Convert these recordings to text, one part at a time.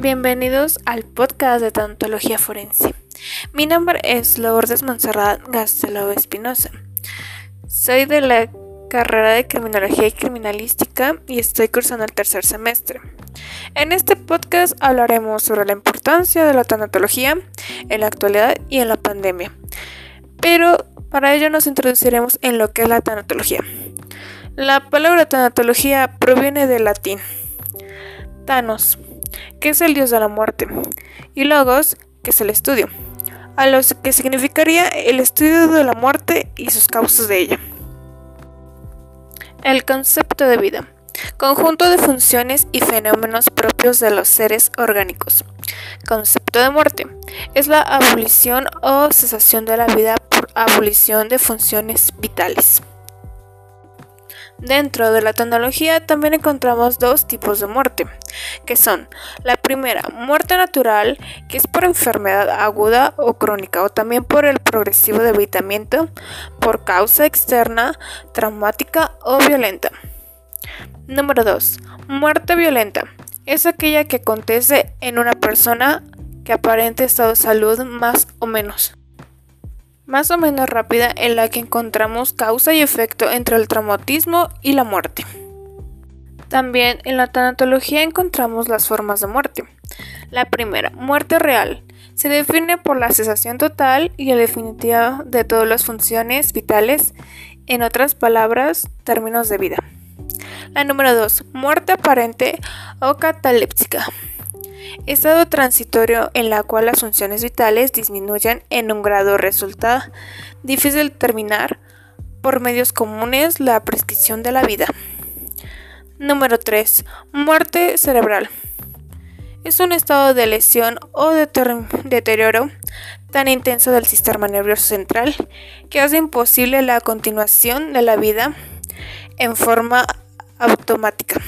Bienvenidos al podcast de Tanatología Forense. Mi nombre es Lourdes Monserrat Gastelao Espinosa. Soy de la carrera de Criminología y Criminalística y estoy cursando el tercer semestre. En este podcast hablaremos sobre la importancia de la tanatología en la actualidad y en la pandemia. Pero para ello nos introduciremos en lo que es la tanatología. La palabra tanatología proviene del latín Thanos, que es el dios de la muerte, y Logos, que es el estudio, a lo que significaría el estudio de la muerte y sus causas de ella. El concepto de vida. Conjunto de funciones y fenómenos propios de los seres orgánicos. Concepto de muerte. Es la abolición o cesación de la vida por abolición de funciones vitales. Dentro de la tecnología también encontramos dos tipos de muerte, que son la primera, muerte natural, que es por enfermedad aguda o crónica, o también por el progresivo debilitamiento por causa externa, traumática o violenta. Número 2. Muerte violenta. Es aquella que acontece en una persona que aparente estado de salud más o menos más o menos rápida en la que encontramos causa y efecto entre el traumatismo y la muerte. También en la tanatología encontramos las formas de muerte. La primera, muerte real, se define por la cesación total y definitiva de todas las funciones vitales, en otras palabras, términos de vida. La número 2, muerte aparente o cataléptica estado transitorio en la cual las funciones vitales disminuyen en un grado resultado difícil de determinar por medios comunes la prescripción de la vida. Número 3. Muerte cerebral. Es un estado de lesión o de deterioro tan intenso del sistema nervioso central que hace imposible la continuación de la vida en forma automática.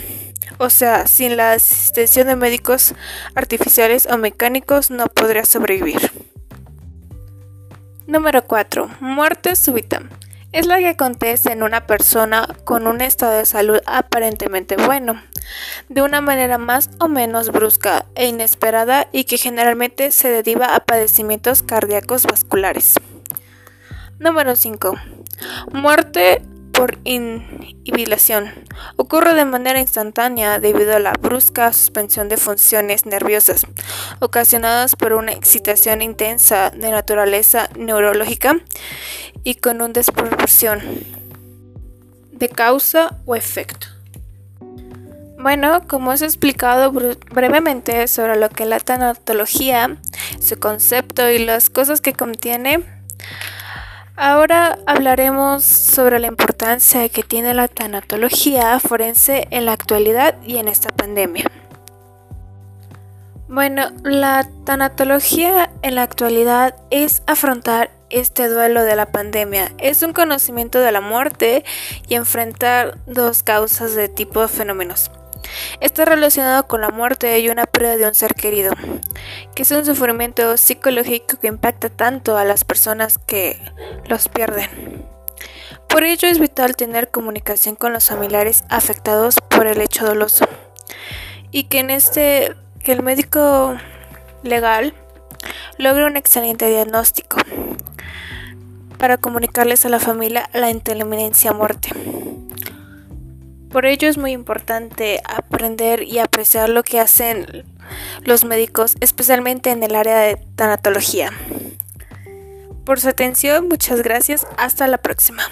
O sea, sin la asistencia de médicos artificiales o mecánicos no podría sobrevivir. Número 4. Muerte súbita. Es la que acontece en una persona con un estado de salud aparentemente bueno, de una manera más o menos brusca e inesperada y que generalmente se deriva a padecimientos cardíacos vasculares. Número 5. Muerte por inhibilación. Ocurre de manera instantánea debido a la brusca suspensión de funciones nerviosas ocasionadas por una excitación intensa de naturaleza neurológica y con una desproporción de causa o efecto. Bueno, como os he explicado brevemente sobre lo que es la tanatología, su concepto y las cosas que contiene, Ahora hablaremos sobre la importancia que tiene la tanatología forense en la actualidad y en esta pandemia. Bueno, la tanatología en la actualidad es afrontar este duelo de la pandemia. Es un conocimiento de la muerte y enfrentar dos causas de tipo de fenómenos. Está relacionado con la muerte y una pérdida de un ser querido, que es un sufrimiento psicológico que impacta tanto a las personas que los pierden. Por ello es vital tener comunicación con los familiares afectados por el hecho doloso y que en este que el médico legal logre un excelente diagnóstico para comunicarles a la familia la inteligencia muerte. Por ello es muy importante aprender y apreciar lo que hacen los médicos, especialmente en el área de tanatología. Por su atención, muchas gracias. Hasta la próxima.